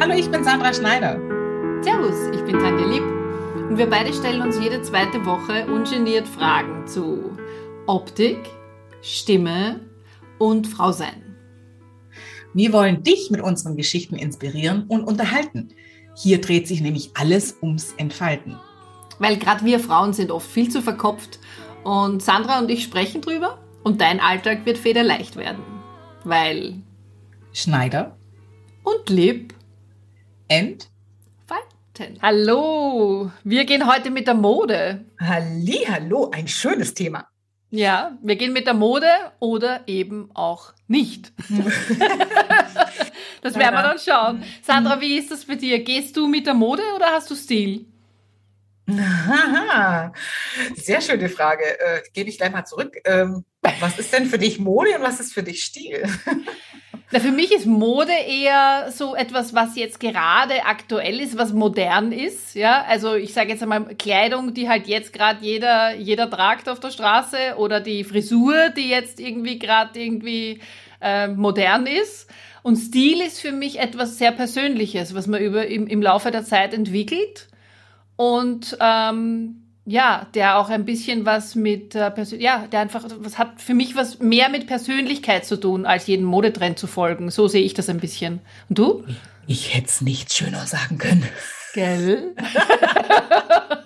Hallo, ich bin Sandra Schneider. Servus, ich bin Tanja Lieb. Und wir beide stellen uns jede zweite Woche ungeniert Fragen zu Optik, Stimme und Frausein. Wir wollen dich mit unseren Geschichten inspirieren und unterhalten. Hier dreht sich nämlich alles ums Entfalten. Weil gerade wir Frauen sind oft viel zu verkopft und Sandra und ich sprechen drüber und dein Alltag wird federleicht werden. Weil Schneider und Lieb and Falten. Hallo, wir gehen heute mit der Mode. Halli, hallo, ein schönes Thema. Ja, wir gehen mit der Mode oder eben auch nicht. das werden wir dann schauen. Sandra, wie ist das bei dir? Gehst du mit der Mode oder hast du Stil? Aha, sehr schöne Frage. Äh, Gebe ich gleich mal zurück. Ähm, was ist denn für dich Mode und was ist für dich Stil? Na, für mich ist Mode eher so etwas, was jetzt gerade aktuell ist, was modern ist. Ja, also ich sage jetzt einmal Kleidung, die halt jetzt gerade jeder jeder tragt auf der Straße oder die Frisur, die jetzt irgendwie gerade irgendwie äh, modern ist. Und Stil ist für mich etwas sehr Persönliches, was man über im, im Laufe der Zeit entwickelt und ähm, ja, der auch ein bisschen was mit äh, Persön ja, der einfach was hat für mich was mehr mit Persönlichkeit zu tun, als jeden Modetrend zu folgen. So sehe ich das ein bisschen. Und du? Ich, ich hätte es nicht schöner sagen können. Gell?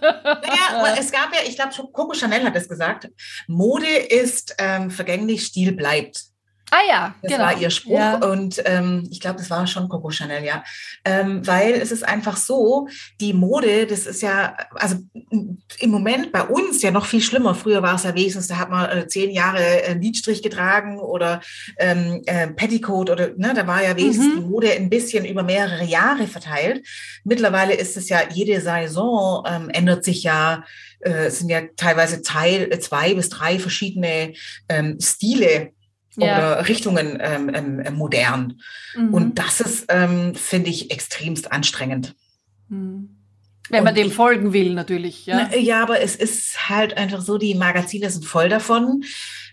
naja, es gab ja, ich glaube, Coco Chanel hat es gesagt, Mode ist ähm, vergänglich, Stil bleibt. Ah ja, das genau. war ihr Spruch ja. und ähm, ich glaube, das war schon Coco Chanel, ja, ähm, weil es ist einfach so, die Mode, das ist ja, also im Moment bei uns ja noch viel schlimmer. Früher war es ja wenigstens, da hat man äh, zehn Jahre äh, Lidstrich getragen oder ähm, äh, Petticoat oder, ne, da war ja wenigstens mhm. die Mode ein bisschen über mehrere Jahre verteilt. Mittlerweile ist es ja, jede Saison ähm, ändert sich ja, äh, es sind ja teilweise Teil, äh, zwei bis drei verschiedene ähm, Stile ja. oder Richtungen ähm, ähm, ähm, modern. Mhm. Und das ist, ähm, finde ich, extremst anstrengend. Mhm. Wenn man dem folgen will, natürlich. Ja. ja, aber es ist halt einfach so, die Magazine sind voll davon.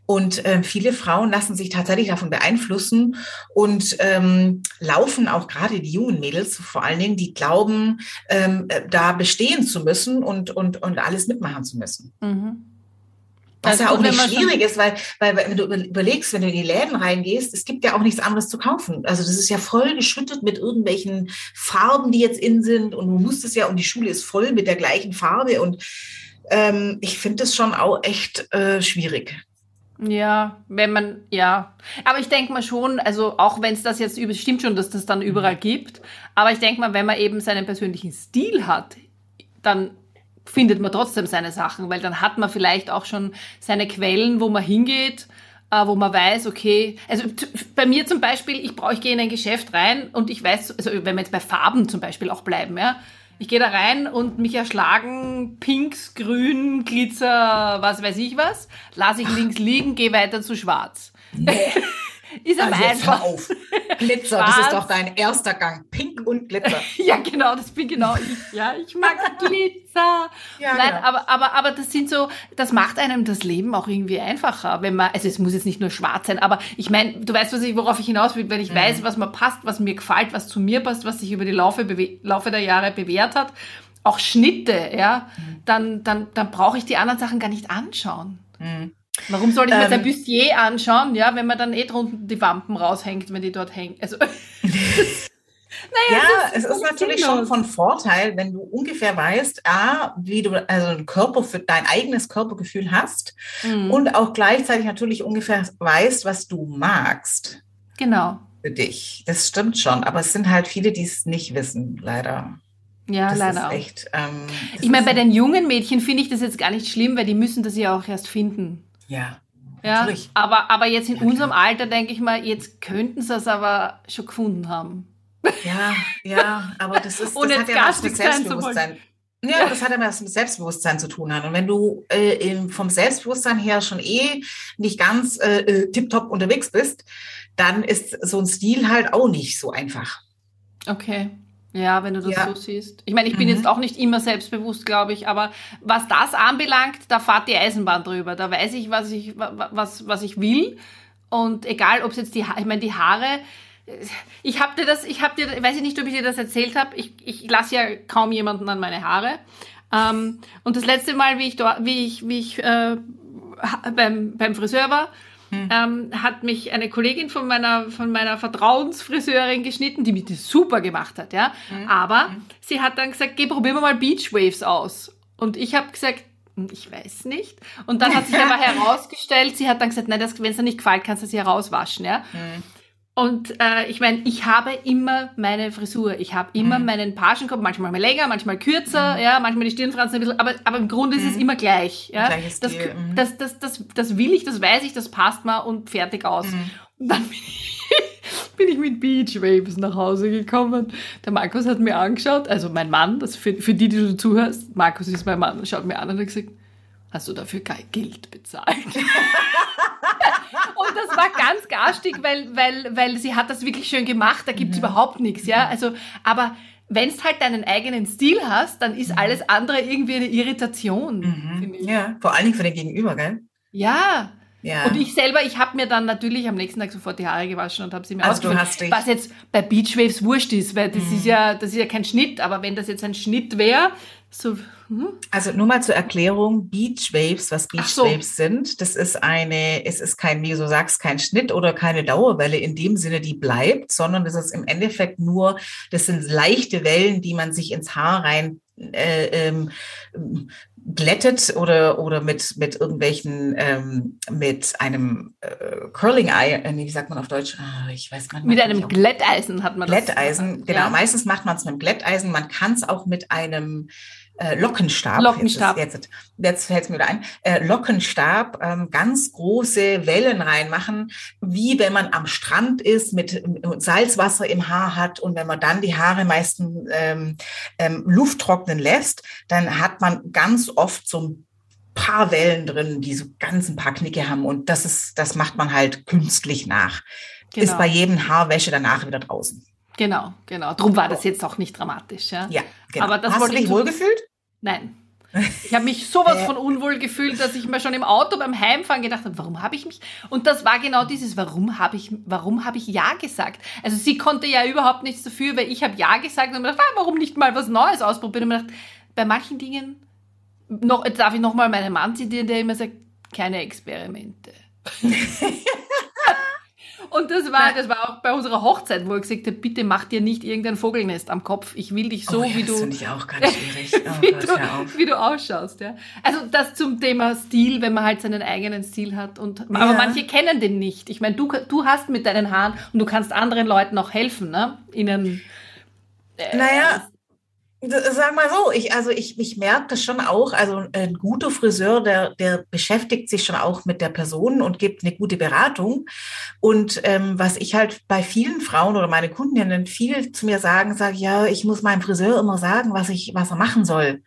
Und ähm, viele Frauen lassen sich tatsächlich davon beeinflussen und ähm, laufen auch gerade die jungen Mädels vor allen Dingen, die glauben, ähm, äh, da bestehen zu müssen und, und, und alles mitmachen zu müssen. Mhm. Was ja auch nicht schwierig ist, weil, weil wenn du überlegst, wenn du in die Läden reingehst, es gibt ja auch nichts anderes zu kaufen. Also das ist ja voll geschüttet mit irgendwelchen Farben, die jetzt in sind und du musst es ja und die Schule ist voll mit der gleichen Farbe und ähm, ich finde das schon auch echt äh, schwierig. Ja, wenn man, ja. Aber ich denke mal schon, also auch wenn es das jetzt über, stimmt schon, dass das dann überall mhm. gibt, aber ich denke mal, wenn man eben seinen persönlichen Stil hat, dann findet man trotzdem seine Sachen, weil dann hat man vielleicht auch schon seine Quellen, wo man hingeht, äh, wo man weiß, okay, also bei mir zum Beispiel, ich brauche, ich gehe in ein Geschäft rein und ich weiß, also wenn wir jetzt bei Farben zum Beispiel auch bleiben, ja, ich gehe da rein und mich erschlagen Pinks, Grün, Glitzer, was weiß ich was, lasse ich links liegen, gehe weiter zu Schwarz. Nee. Ist aber also einfach. auf. Glitzer, Schwarz. das ist doch dein erster Gang. Pink und Glitzer. ja, genau, das bin genau ich. Ja, ich mag Glitzer. Ja, Nein, genau. aber, aber, aber das sind so, das macht einem das Leben auch irgendwie einfacher, wenn man, also es muss jetzt nicht nur schwarz sein, aber ich meine, du weißt, was ich, worauf ich hinaus will, wenn ich mhm. weiß, was mir passt, was mir gefällt, was zu mir passt, was sich über die Laufe, Laufe der Jahre bewährt hat, auch Schnitte, ja, mhm. dann, dann, dann brauche ich die anderen Sachen gar nicht anschauen. Mhm. Warum soll ich mir ähm, sein Bustier anschauen, ja, wenn man dann eh drunten die Wampen raushängt, wenn die dort hängen? Also, naja, ja, es ist, es ist natürlich schon von Vorteil, wenn du ungefähr weißt, A, wie du also ein Körper für dein eigenes Körpergefühl hast mhm. und auch gleichzeitig natürlich ungefähr weißt, was du magst. Genau. Für dich. Das stimmt schon, aber es sind halt viele, die es nicht wissen, leider. Ja, das leider echt, ähm, ich meine, bei den jungen Mädchen finde ich das jetzt gar nicht schlimm, weil die müssen das ja auch erst finden. Ja. Ja, aber, aber jetzt in ja, unserem klar. Alter denke ich mal, jetzt könnten sie es aber schon gefunden haben. Ja, ja, aber das ist das hat ja was mit Selbstbewusstsein. Ja, das hat ja was mit Selbstbewusstsein zu tun. Und wenn du äh, vom Selbstbewusstsein her schon eh nicht ganz äh, äh, tiptop unterwegs bist, dann ist so ein Stil halt auch nicht so einfach. Okay. Ja, wenn du das ja. so siehst. Ich meine, ich bin mhm. jetzt auch nicht immer selbstbewusst, glaube ich, aber was das anbelangt, da fahrt die Eisenbahn drüber. Da weiß ich, was ich, was, was ich will. Und egal, ob es jetzt die, ich meine, die Haare, ich habe dir das, ich habe dir, weiß ich nicht, ob ich dir das erzählt habe. Ich, ich lasse ja kaum jemanden an meine Haare. Ähm, und das letzte Mal, wie ich dort, wie ich, wie ich äh, beim, beim Friseur war, hm. ähm, hat mich eine Kollegin von meiner, von meiner Vertrauensfriseurin geschnitten, die mich das super gemacht hat, ja. Hm. Aber hm. sie hat dann gesagt, geh, probieren wir mal Beach Waves aus. Und ich habe gesagt, hm, ich weiß nicht. Und dann hat sich aber herausgestellt, sie hat dann gesagt, nein, wenn es dir nicht gefällt, kannst du sie herauswaschen, ja. Und äh, ich meine, ich habe immer meine Frisur. Ich habe immer mhm. meinen Pagenkopf, manchmal mal länger, manchmal kürzer, mhm. ja, manchmal die Stirnfransen ein bisschen, aber, aber im Grunde mhm. ist es mhm. immer gleich. Ja? Das, mhm. das, das, das, das, will ich, das weiß ich, das passt mal und fertig aus. Mhm. Und dann bin ich, bin ich mit Beach Waves nach Hause gekommen. Der Markus hat mir angeschaut, also mein Mann, das für, für die, die du zuhörst, Markus ist mein Mann, schaut mir an und hat gesagt, hast du dafür kein Geld bezahlt? Und das war ganz garstig, weil, weil, weil sie hat das wirklich schön gemacht, da gibt's mhm. überhaupt nichts, ja. Also, aber wenn du halt deinen eigenen Stil hast, dann ist mhm. alles andere irgendwie eine Irritation. Mhm. Ja, vor allen Dingen für den Gegenüber, gell? Ja. Ja. Und ich selber, ich habe mir dann natürlich am nächsten Tag sofort die Haare gewaschen und habe sie mir also ausgefüllt. Was jetzt bei Beachwaves wurscht ist, weil das mhm. ist ja, das ist ja kein Schnitt, aber wenn das jetzt ein Schnitt wäre, so, hm? Also nur mal zur Erklärung, Beach Waves, was Beach so. Waves sind, das ist eine, es ist kein, wie du sagst, kein Schnitt oder keine Dauerwelle in dem Sinne, die bleibt, sondern das ist im Endeffekt nur, das sind leichte Wellen, die man sich ins Haar rein äh, ähm, glättet oder oder mit mit irgendwelchen ähm, mit einem äh, Curling Eye, äh, wie sagt man auf Deutsch? Oh, ich weiß man mit einem Glätteisen hat man Glätteisen, das. genau. Ja. Meistens macht man es mit einem Glätteisen. Man kann es auch mit einem äh, Lockenstab. Lockenstab. Jetzt, jetzt, jetzt fällt es mir wieder ein. Äh, Lockenstab, ähm, ganz große Wellen reinmachen, wie wenn man am Strand ist, mit, mit Salzwasser im Haar hat und wenn man dann die Haare meistens ähm, ähm, Luft trocknen lässt, dann hat man ganz oft so ein paar Wellen drin, die so ganz ein paar Knicke haben und das ist, das macht man halt künstlich nach. Genau. Ist bei jedem Haarwäsche danach wieder draußen. Genau, genau. Drum war das jetzt auch nicht dramatisch. Ja, ja genau. Aber das Hast du dich wohlgefühlt? Nein. Ich habe mich sowas von unwohl gefühlt, dass ich mir schon im Auto beim Heimfahren gedacht habe, warum habe ich mich? Und das war genau dieses, warum habe ich, warum habe ich ja gesagt? Also sie konnte ja überhaupt nichts dafür, weil ich habe ja gesagt und mir gedacht, ah, warum nicht mal was Neues ausprobieren? Und mir gedacht, bei manchen Dingen noch, darf ich noch mal meinen Mann zitieren, der immer sagt, keine Experimente. Und das war, das war auch bei unserer Hochzeit, wo er gesagt hat, bitte mach dir nicht irgendein Vogelnest am Kopf. Ich will dich so, oh, ja, wie du. Das finde ich auch ganz schwierig. Oh, wie, Gott, du wie, du, ausschaust, ja. Also das zum Thema Stil, wenn man halt seinen eigenen Stil hat. Und, ja. Aber manche kennen den nicht. Ich meine, du, du hast mit deinen Haaren und du kannst anderen Leuten auch helfen, ne? Ihnen. Äh, naja, Sag mal so, ich, also ich, ich merke das schon auch. Also ein guter Friseur, der, der beschäftigt sich schon auch mit der Person und gibt eine gute Beratung. Und ähm, was ich halt bei vielen Frauen oder meine Kundinnen viel zu mir sagen, sage ja, ich muss meinem Friseur immer sagen, was ich, was er machen soll.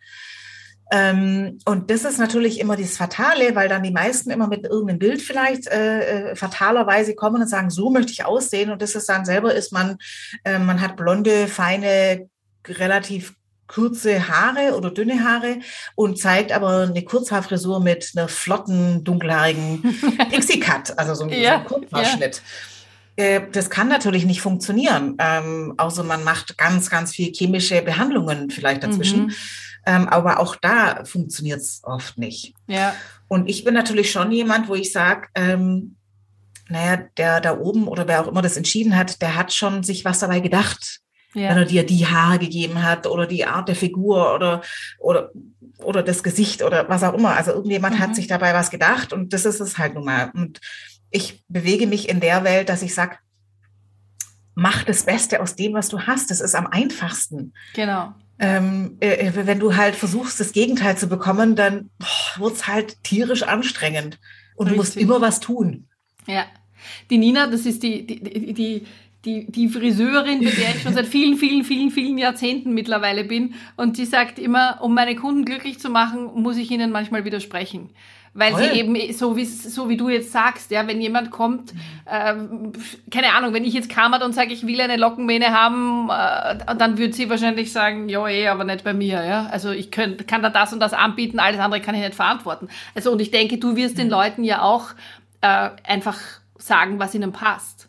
Ähm, und das ist natürlich immer das Fatale, weil dann die meisten immer mit irgendeinem Bild vielleicht äh, äh, fatalerweise kommen und sagen, so möchte ich aussehen. Und das ist dann selber ist man, äh, man hat blonde, feine, relativ kurze Haare oder dünne Haare und zeigt aber eine Kurzhaarfrisur mit einer flotten, dunkelhaarigen Pixie-Cut, also so, ja, so ein Kurzhaarschnitt. Ja. Äh, das kann natürlich nicht funktionieren, ähm, außer man macht ganz, ganz viel chemische Behandlungen vielleicht dazwischen. Mhm. Ähm, aber auch da funktioniert es oft nicht. Ja. Und ich bin natürlich schon jemand, wo ich sage, ähm, naja, der da oben oder wer auch immer das entschieden hat, der hat schon sich was dabei gedacht ja. wenn er dir die Haare gegeben hat oder die Art der Figur oder, oder, oder das Gesicht oder was auch immer. Also irgendjemand mhm. hat sich dabei was gedacht und das ist es halt nun mal. Und ich bewege mich in der Welt, dass ich sage, mach das Beste aus dem, was du hast. Das ist am einfachsten. Genau. Ähm, äh, wenn du halt versuchst, das Gegenteil zu bekommen, dann wird es halt tierisch anstrengend. Und Richtig. du musst immer was tun. Ja. Die Nina, das ist die, die, die, die, die Friseurin, bei der ich schon seit vielen, vielen, vielen, vielen Jahrzehnten mittlerweile bin. Und die sagt immer, um meine Kunden glücklich zu machen, muss ich ihnen manchmal widersprechen. Weil Toll. sie eben, so wie, so wie du jetzt sagst, ja, wenn jemand kommt, äh, keine Ahnung, wenn ich jetzt kam und sage, ich will eine Lockenmähne haben, äh, dann würde sie wahrscheinlich sagen, ja, eh, aber nicht bei mir, ja. Also ich könnt, kann da das und das anbieten, alles andere kann ich nicht verantworten. Also und ich denke, du wirst den Leuten ja auch äh, einfach sagen, was ihnen passt.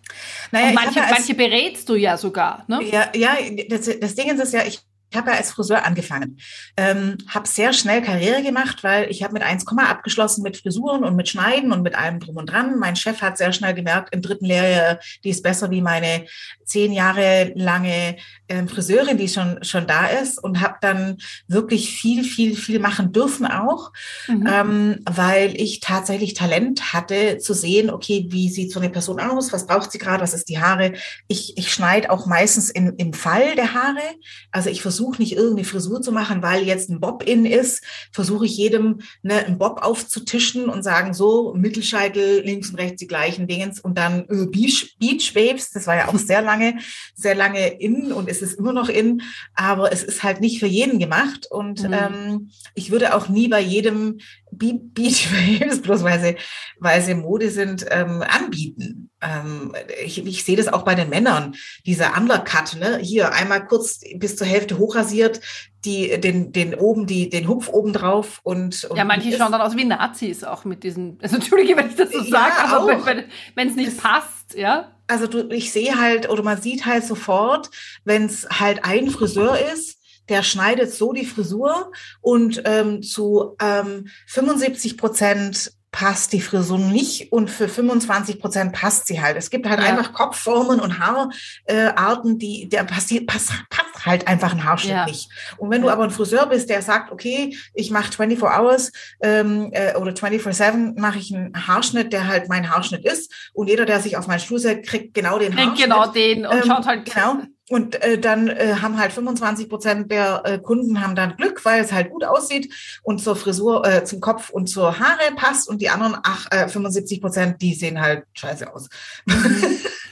Naja, manche, manche berätst du ja sogar. Ne? Ja, ja das, das Ding ist ja, ich ich habe ja als Friseur angefangen, ähm, habe sehr schnell Karriere gemacht, weil ich habe mit 1, abgeschlossen mit Frisuren und mit Schneiden und mit allem drum und dran. Mein Chef hat sehr schnell gemerkt, im dritten Lehrjahr, die ist besser wie meine zehn Jahre lange ähm, Friseurin, die schon schon da ist und habe dann wirklich viel, viel, viel machen dürfen auch, mhm. ähm, weil ich tatsächlich Talent hatte zu sehen, okay, wie sieht so eine Person aus, was braucht sie gerade, was ist die Haare. Ich, ich schneide auch meistens in, im Fall der Haare. Also ich versuche versuche nicht irgendeine Frisur zu machen, weil jetzt ein Bob in ist, versuche ich jedem ne, einen Bob aufzutischen und sagen so, Mittelscheitel, links und rechts die gleichen Dingens und dann äh, Beach, Beach Waves, das war ja auch sehr lange, sehr lange in und es ist immer noch in, aber es ist halt nicht für jeden gemacht und mhm. ähm, ich würde auch nie bei jedem Beach Waves, bloß weil sie, weil sie Mode sind, ähm, anbieten. Ähm, ich, ich sehe das auch bei den Männern, dieser Undercut, ne? hier einmal kurz bis zur Hälfte hochrasiert, die, den, den oben, die, den Hupf oben drauf und, und Ja, manche schauen dann aus wie Nazis auch mit diesen, also entschuldige, wenn ich das so sage, ja, aber wenn es nicht es, passt, ja. Also du, ich sehe halt, oder man sieht halt sofort, wenn es halt ein Friseur ist, der schneidet so die Frisur und ähm, zu ähm, 75 Prozent passt die Frisur nicht und für 25 Prozent passt sie halt. Es gibt halt ja. einfach Kopfformen und Haararten, die der passt, passt, passt halt einfach ein Haarschnitt ja. nicht. Und wenn du aber ein Friseur bist, der sagt, okay, ich mache 24 Hours ähm, äh, oder 24/7 mache ich einen Haarschnitt, der halt mein Haarschnitt ist und jeder, der sich auf meinen Stuhl setzt, kriegt genau den Haarschnitt. Genau den und ähm, schaut halt genau. Und äh, dann äh, haben halt 25 Prozent der äh, Kunden haben dann Glück, weil es halt gut aussieht und zur Frisur, äh, zum Kopf und zur Haare passt. Und die anderen ach, äh, 75 Prozent, die sehen halt scheiße aus. Mhm.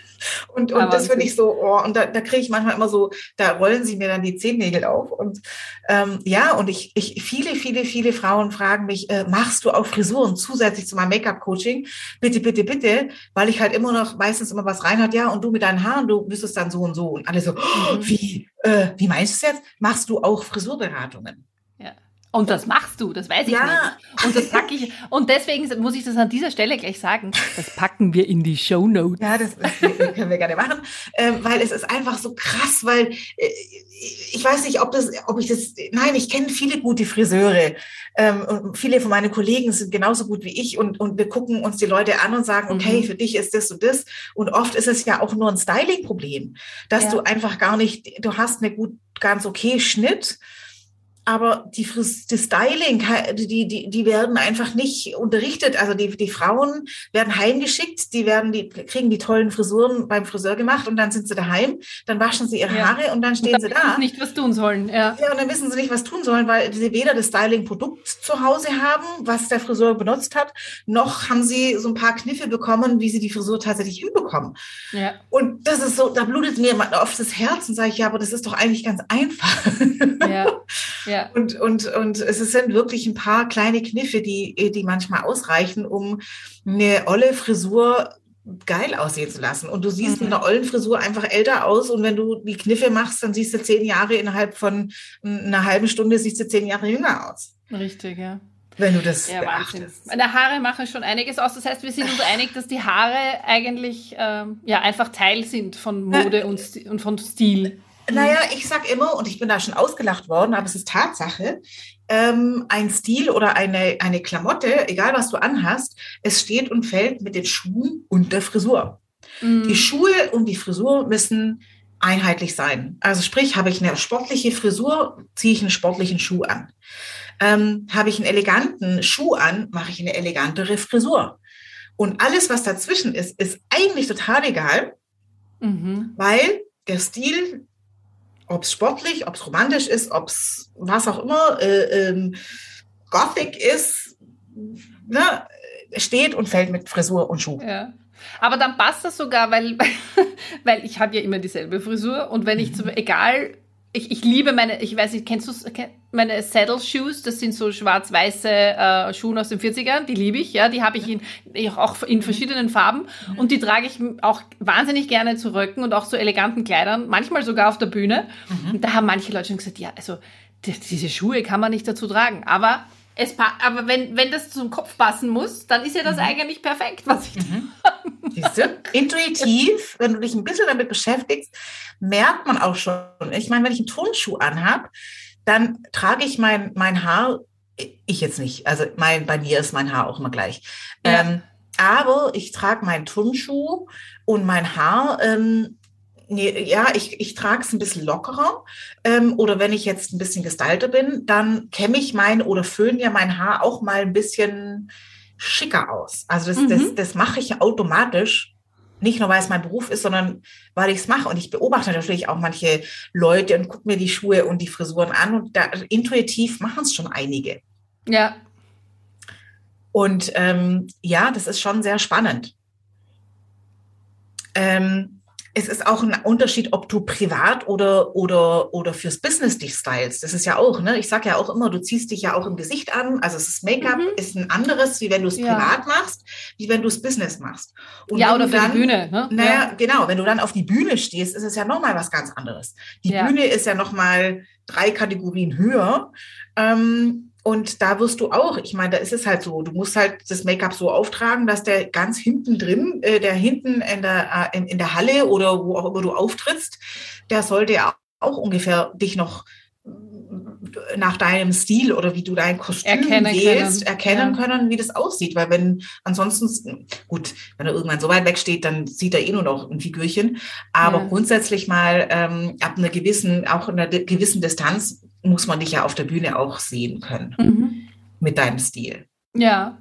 Und, und das finde ich so, oh, und da, da kriege ich manchmal immer so, da rollen sie mir dann die Zehennägel auf. Und ähm, ja, und ich, ich, viele, viele, viele Frauen fragen mich, äh, machst du auch Frisuren zusätzlich zu meinem Make-up-Coaching? Bitte, bitte, bitte, weil ich halt immer noch meistens immer was rein hat, ja, und du mit deinen Haaren, du müsstest dann so und so. Und alle so, oh, wie, äh, wie meinst du es jetzt? Machst du auch Frisurberatungen? Und das machst du, das weiß ich ja. nicht. Und das packe ich. Und deswegen muss ich das an dieser Stelle gleich sagen. Das packen wir in die Show Notes. Ja, das, das können wir gerne machen, ähm, weil es ist einfach so krass, weil äh, ich weiß nicht, ob das, ob ich das. Nein, ich kenne viele gute Friseure ähm, und viele von meinen Kollegen sind genauso gut wie ich und und wir gucken uns die Leute an und sagen, okay, mhm. für dich ist das und das. Und oft ist es ja auch nur ein Styling-Problem, dass ja. du einfach gar nicht, du hast eine gut, ganz okay Schnitt aber die, die Styling, die, die, die werden einfach nicht unterrichtet. Also die, die Frauen werden heimgeschickt, die werden die, kriegen die tollen Frisuren beim Friseur gemacht und dann sind sie daheim, dann waschen sie ihre ja. Haare und dann stehen und dann sie da. Wissen nicht, was tun sollen. Ja. ja, und dann wissen sie nicht, was tun sollen, weil sie weder das Styling-Produkt zu Hause haben, was der Friseur benutzt hat, noch haben sie so ein paar Kniffe bekommen, wie sie die Frisur tatsächlich hinbekommen. Ja. Und das ist so, da blutet mir oft das Herz und sage ich, ja, aber das ist doch eigentlich ganz einfach. Ja. Ja. Und, und, und es sind wirklich ein paar kleine Kniffe, die, die manchmal ausreichen, um eine olle Frisur geil aussehen zu lassen. Und du siehst mhm. mit einer ollen Frisur einfach älter aus. Und wenn du die Kniffe machst, dann siehst du zehn Jahre innerhalb von einer halben Stunde siehst du zehn Jahre jünger aus. Richtig, ja. Wenn du das ja, beachtest. Meine Haare machen schon einiges aus. Das heißt, wir sind uns einig, dass die Haare eigentlich ähm, ja, einfach Teil sind von Mode und, und von Stil. Naja, ich sag immer, und ich bin da schon ausgelacht worden, aber es ist Tatsache, ähm, ein Stil oder eine, eine Klamotte, egal was du anhast, es steht und fällt mit den Schuhen und der Frisur. Mhm. Die Schuhe und die Frisur müssen einheitlich sein. Also sprich, habe ich eine sportliche Frisur, ziehe ich einen sportlichen Schuh an. Ähm, habe ich einen eleganten Schuh an, mache ich eine elegantere Frisur. Und alles, was dazwischen ist, ist eigentlich total egal, mhm. weil der Stil ob es sportlich, ob es romantisch ist, ob es was auch immer, äh, ähm, Gothic ist, ne, steht und fällt mit Frisur und Schuh. Ja. Aber dann passt das sogar, weil, weil ich habe ja immer dieselbe Frisur und wenn ich, zum, egal ich, ich liebe meine, ich weiß nicht, kennst du meine Saddle Shoes? Das sind so schwarz-weiße äh, Schuhe aus den 40ern, die liebe ich, ja, die habe ich in, auch in verschiedenen Farben und die trage ich auch wahnsinnig gerne zu Röcken und auch zu eleganten Kleidern, manchmal sogar auf der Bühne. Mhm. Und da haben manche Leute schon gesagt, ja, also die, diese Schuhe kann man nicht dazu tragen, aber Es aber wenn, wenn das zum Kopf passen muss, dann ist ja das mhm. eigentlich perfekt, was ich mhm. Siehst du? Intuitiv, wenn du dich ein bisschen damit beschäftigst, merkt man auch schon. Ich meine, wenn ich einen Turnschuh anhabe, dann trage ich mein, mein Haar, ich jetzt nicht, also mein, bei mir ist mein Haar auch immer gleich. Ja. Ähm, aber ich trage meinen Turnschuh und mein Haar ähm, Nee, ja, ich, ich trage es ein bisschen lockerer. Ähm, oder wenn ich jetzt ein bisschen gestalter bin, dann kämme ich mein oder föhne ja mein Haar auch mal ein bisschen schicker aus. Also das, mhm. das, das mache ich automatisch. Nicht nur, weil es mein Beruf ist, sondern weil ich es mache. Und ich beobachte natürlich auch manche Leute und gucke mir die Schuhe und die Frisuren an. Und da, intuitiv machen es schon einige. Ja. Und ähm, ja, das ist schon sehr spannend. Ähm, es ist auch ein Unterschied, ob du privat oder, oder, oder fürs Business dich stylst. Das ist ja auch, ne? Ich sage ja auch immer, du ziehst dich ja auch im Gesicht an. Also das Make-up mhm. ist ein anderes, wie wenn du es ja. privat machst, wie wenn du es Business machst. Und ja, oder für dann, die Bühne. Ne? Naja, ja. genau. Wenn du dann auf die Bühne stehst, ist es ja nochmal was ganz anderes. Die ja. Bühne ist ja nochmal drei Kategorien höher. Ähm, und da wirst du auch, ich meine, da ist es halt so, du musst halt das Make-up so auftragen, dass der ganz hinten drin, äh, der hinten in der, äh, in, in der Halle oder wo auch immer du auftrittst, der sollte ja auch ungefähr dich noch äh, nach deinem Stil oder wie du dein Kostüm erkennen wählst, können. erkennen ja. können, wie das aussieht. Weil wenn ansonsten, gut, wenn er irgendwann so weit weg steht, dann sieht er eh nur noch ein Figürchen. Aber ja. grundsätzlich mal ähm, ab einer gewissen, auch in einer gewissen Distanz muss man dich ja auf der Bühne auch sehen können mhm. mit deinem Stil. Ja.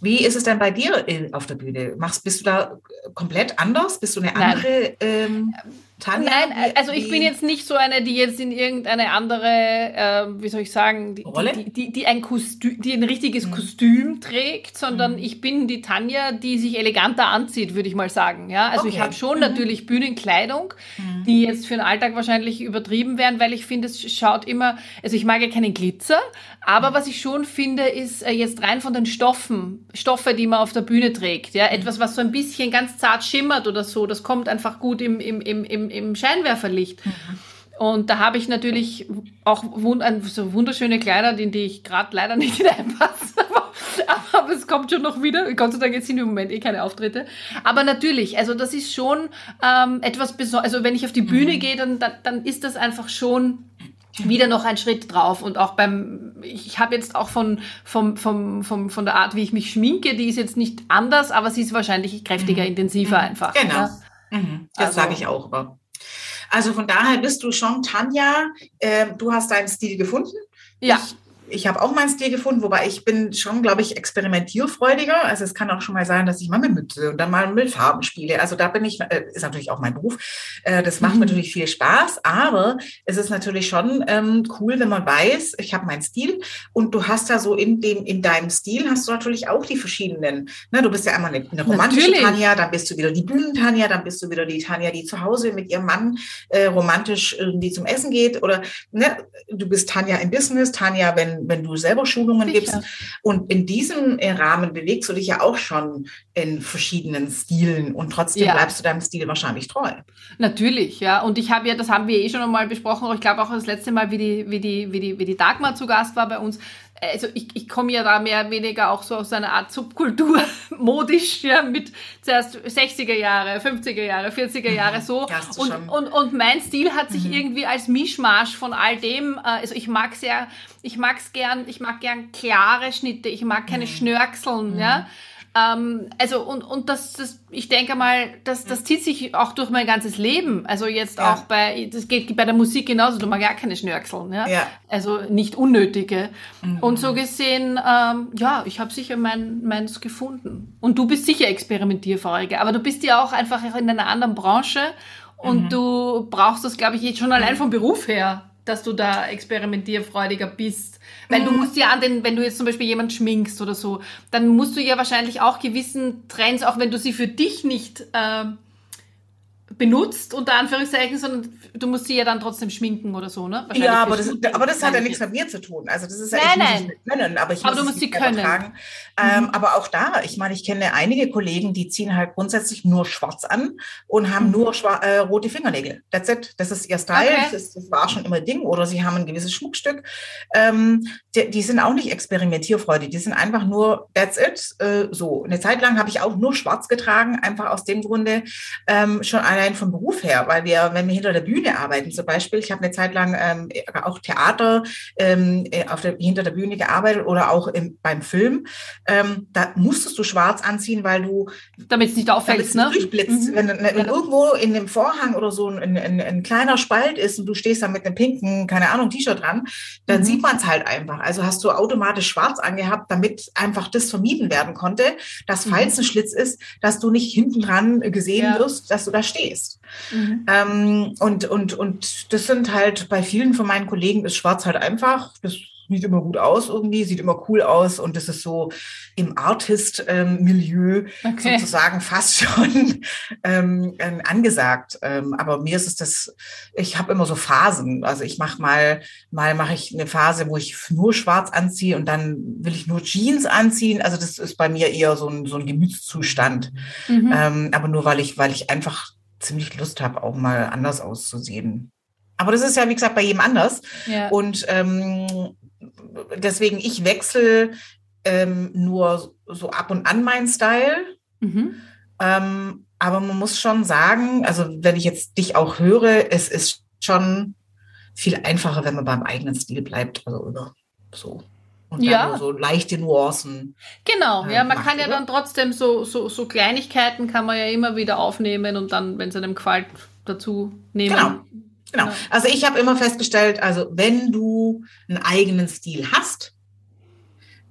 Wie ist es denn bei dir auf der Bühne? Machst, bist du da komplett anders? Bist du eine andere ähm, Tanja? Nein, also ich bin jetzt nicht so eine, die jetzt in irgendeine andere, äh, wie soll ich sagen, die, Rolle? Die, die, die, ein Kostüm, die ein richtiges mhm. Kostüm trägt, sondern mhm. ich bin die Tanja, die sich eleganter anzieht, würde ich mal sagen. Ja, also okay. ich habe schon mhm. natürlich Bühnenkleidung, mhm. die jetzt für den Alltag wahrscheinlich übertrieben werden, weil ich finde, es schaut immer, also ich mag ja keinen Glitzer, aber mhm. was ich schon finde, ist äh, jetzt rein von den Stoffen, Stoffe, die man auf der Bühne trägt, ja, etwas, was so ein bisschen ganz zart schimmert oder so, das kommt einfach gut im, im, im, im im Scheinwerferlicht. Mhm. Und da habe ich natürlich auch wund so wunderschöne Kleider, in die ich gerade leider nicht hineinpasse. Aber, aber, es kommt schon noch wieder. Gott sei Dank jetzt sind im Moment eh keine Auftritte. Aber natürlich, also das ist schon ähm, etwas Besonderes. Also wenn ich auf die Bühne mhm. gehe, dann, dann, dann ist das einfach schon wieder noch ein Schritt drauf. Und auch beim, ich habe jetzt auch von, vom, vom, vom, von der Art, wie ich mich schminke, die ist jetzt nicht anders, aber sie ist wahrscheinlich kräftiger, mhm. intensiver mhm. einfach. Genau. Ja? Mhm. Das also, sage ich auch immer. Also von daher bist du schon Tanja. Äh, du hast deinen Stil gefunden. Ja. Ich ich habe auch meinen Stil gefunden, wobei ich bin schon, glaube ich, experimentierfreudiger. Also es kann auch schon mal sein, dass ich mal mit Mütze und dann mal mit Farben spiele. Also da bin ich, äh, ist natürlich auch mein Beruf. Äh, das macht mhm. natürlich viel Spaß, aber es ist natürlich schon ähm, cool, wenn man weiß, ich habe meinen Stil und du hast da so in dem, in deinem Stil hast du natürlich auch die verschiedenen. Ne, du bist ja einmal eine, eine romantische natürlich. Tanja, dann bist du wieder die Bühnen-Tanja, dann bist du wieder die Tanja, die zu Hause mit ihrem Mann äh, romantisch irgendwie zum Essen geht oder ne, du bist Tanja im Business, Tanja, wenn wenn, du selber Schulungen Sicher. gibst. Und in diesem äh, Rahmen bewegst du dich ja auch schon in verschiedenen Stilen und trotzdem ja. bleibst du deinem Stil wahrscheinlich treu. Natürlich, ja. Und ich habe ja, das haben wir eh schon einmal besprochen, aber ich glaube auch das letzte Mal, wie die, wie die, wie die, wie die Dagmar zu Gast war bei uns, also ich, ich komme ja da mehr oder weniger auch so aus einer Art Subkultur, modisch, ja, mit zuerst 60er Jahre, 50er Jahre, 40er mhm. Jahre so. Und, und, und mein Stil hat sich mhm. irgendwie als Mischmasch von all dem, äh, also ich mag sehr, ich mag's gern, ich mag gern klare Schnitte, ich mag keine mhm. Schnörkeln, ja. Mhm. Ähm, also und, und das, das, ich denke mal, das, das zieht sich auch durch mein ganzes Leben. Also jetzt ja. auch bei, das geht bei der Musik genauso, du magst ja keine Schnörkeln, ja? ja. Also nicht unnötige. Mhm. Und so gesehen, ähm, ja, ich habe sicher mein, meins gefunden. Und du bist sicher experimentierfreudiger, aber du bist ja auch einfach in einer anderen Branche und mhm. du brauchst das, glaube ich, jetzt schon allein vom Beruf her dass du da experimentierfreudiger bist. Weil mhm. du musst ja an den, wenn du jetzt zum Beispiel jemand schminkst oder so, dann musst du ja wahrscheinlich auch gewissen Trends, auch wenn du sie für dich nicht äh, benutzt, unter Anführungszeichen, sondern du musst sie ja dann trotzdem schminken oder so, ne? Ja, aber das, aber das hat ja nichts mit mir zu tun. Also das ist ja, nein, ich nein. können, aber ich aber muss du musst sie können. Tragen. Ähm, mhm. Aber auch da, ich meine, ich kenne einige Kollegen, die ziehen halt grundsätzlich nur schwarz an und haben mhm. nur äh, rote Fingernägel. That's it. Das ist ihr Style. Okay. Das, das, war schon immer Ding. Oder sie haben ein gewisses Schmuckstück. Ähm, die, die, sind auch nicht experimentierfreudig. Die sind einfach nur, that's it. Äh, so. Eine Zeit lang habe ich auch nur schwarz getragen, einfach aus dem Grunde, ähm, schon allein vom Beruf her, weil wir, wenn wir hinter der Bühne arbeiten zum Beispiel, ich habe eine Zeit lang ähm, auch Theater ähm, äh, auf der, hinter der Bühne gearbeitet oder auch im, beim Film, ähm, da musstest du schwarz anziehen, weil du damit es nicht auffällt, ne? durchblitzt. Mhm. Wenn, wenn ja. irgendwo in dem Vorhang oder so ein, ein, ein, kleiner Spalt ist und du stehst da mit einem pinken, keine Ahnung, T-Shirt dran, dann mhm. sieht man es halt einfach. Also hast du automatisch schwarz angehabt, damit einfach das vermieden werden konnte, dass mhm. falls ein Schlitz ist, dass du nicht hinten dran gesehen ja. wirst, dass du da stehst. Mhm. Ähm, und, und, und das sind halt bei vielen von meinen Kollegen ist schwarz halt einfach. Das sieht immer gut aus irgendwie, sieht immer cool aus und das ist so im Artist-Milieu okay. sozusagen fast schon ähm, ähm, angesagt. Ähm, aber mir ist es das, ich habe immer so Phasen. Also ich mache mal, mal mache ich eine Phase, wo ich nur schwarz anziehe und dann will ich nur Jeans anziehen. Also das ist bei mir eher so ein, so ein Gemütszustand. Mhm. Ähm, aber nur weil ich, weil ich einfach ziemlich Lust habe, auch mal anders auszusehen. Aber das ist ja, wie gesagt, bei jedem anders. Ja. Und ähm, deswegen, ich wechsle ähm, nur so ab und an meinen Style. Mhm. Ähm, aber man muss schon sagen, also wenn ich jetzt dich auch höre, es ist schon viel einfacher, wenn man beim eigenen Stil bleibt. Also so. Und ja. so leichte Nuancen. Genau, ja, man macht, kann ja oder? dann trotzdem so, so, so Kleinigkeiten kann man ja immer wieder aufnehmen und dann, wenn es einem gefällt, dazu nehmen. Genau. Genau. Also ich habe immer festgestellt, also wenn du einen eigenen Stil hast,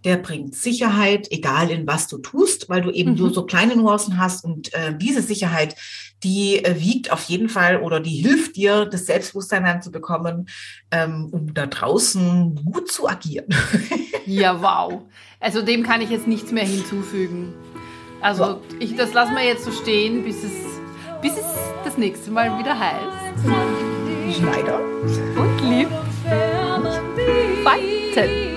der bringt Sicherheit, egal in was du tust, weil du eben mhm. nur so kleine Nuancen hast und äh, diese Sicherheit, die äh, wiegt auf jeden Fall oder die hilft dir, das Selbstbewusstsein dann zu bekommen, ähm, um da draußen gut zu agieren. ja, wow. Also dem kann ich jetzt nichts mehr hinzufügen. Also wow. ich, das lassen wir jetzt so stehen, bis es, bis es das nächste Mal wieder heißt. Schneider und Lieb. Weiten.